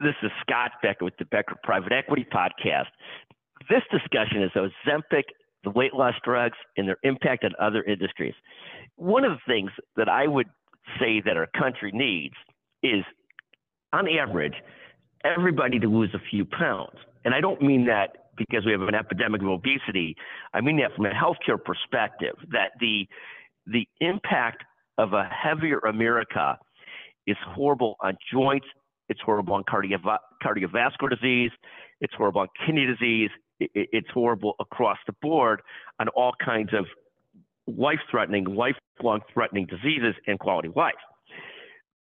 This is Scott Becker with the Becker Private Equity Podcast. This discussion is Ozempic, the weight loss drugs, and their impact on other industries. One of the things that I would say that our country needs is, on average, everybody to lose a few pounds. And I don't mean that because we have an epidemic of obesity. I mean that from a healthcare perspective, that the the impact of a heavier America is horrible on joints it's horrible on cardio- cardiovascular disease. It's horrible on kidney disease. It, it's horrible across the board on all kinds of life threatening, lifelong threatening diseases and quality of life.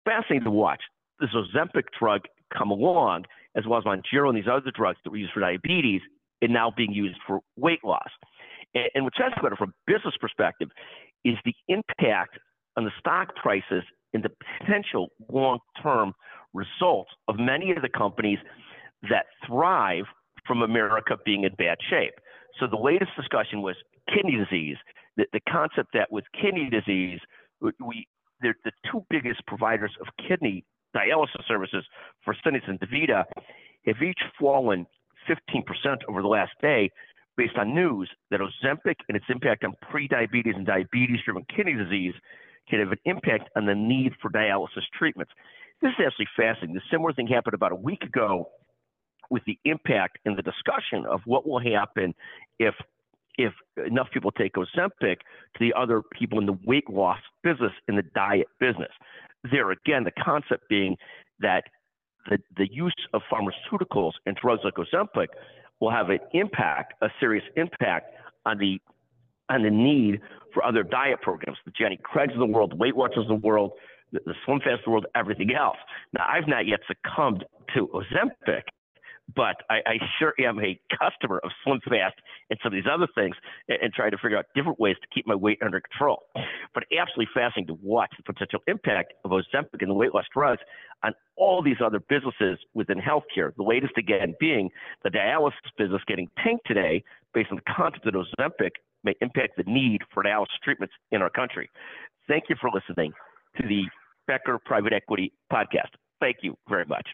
Fascinating to watch. This Ozempic drug come along, as well as Mounjaro and these other drugs that were used for diabetes, and now being used for weight loss. And, and what's fascinating from a business perspective is the impact on the stock prices and the potential long term results of many of the companies that thrive from America being in bad shape. So the latest discussion was kidney disease. The, the concept that with kidney disease, we they're the two biggest providers of kidney dialysis services for Fresenius and DaVita have each fallen 15% over the last day based on news that Ozempic and its impact on prediabetes and diabetes-driven kidney disease can have an impact on the need for dialysis treatments. This is actually fascinating. The similar thing happened about a week ago with the impact and the discussion of what will happen if if enough people take Ozempic to the other people in the weight loss business, in the diet business. There again, the concept being that the, the use of pharmaceuticals and drugs like Ozempic will have an impact, a serious impact on the on the need for other diet programs. The Jenny Craig's of the world, the Weight Watchers of the world, the, the Slim Fast of the world, everything else. Now, I've not yet succumbed to Ozempic, but I, I sure am a customer of Slim Fast and some of these other things and, and trying to figure out different ways to keep my weight under control. But absolutely fascinating to watch the potential impact of Ozempic and the weight loss drugs on all these other businesses within healthcare. The latest, again, being the dialysis business getting tanked today based on the concept that Ozempic may impact the need for dialysis treatments in our country. Thank you for listening to the Becker Private Equity Podcast. Thank you very much.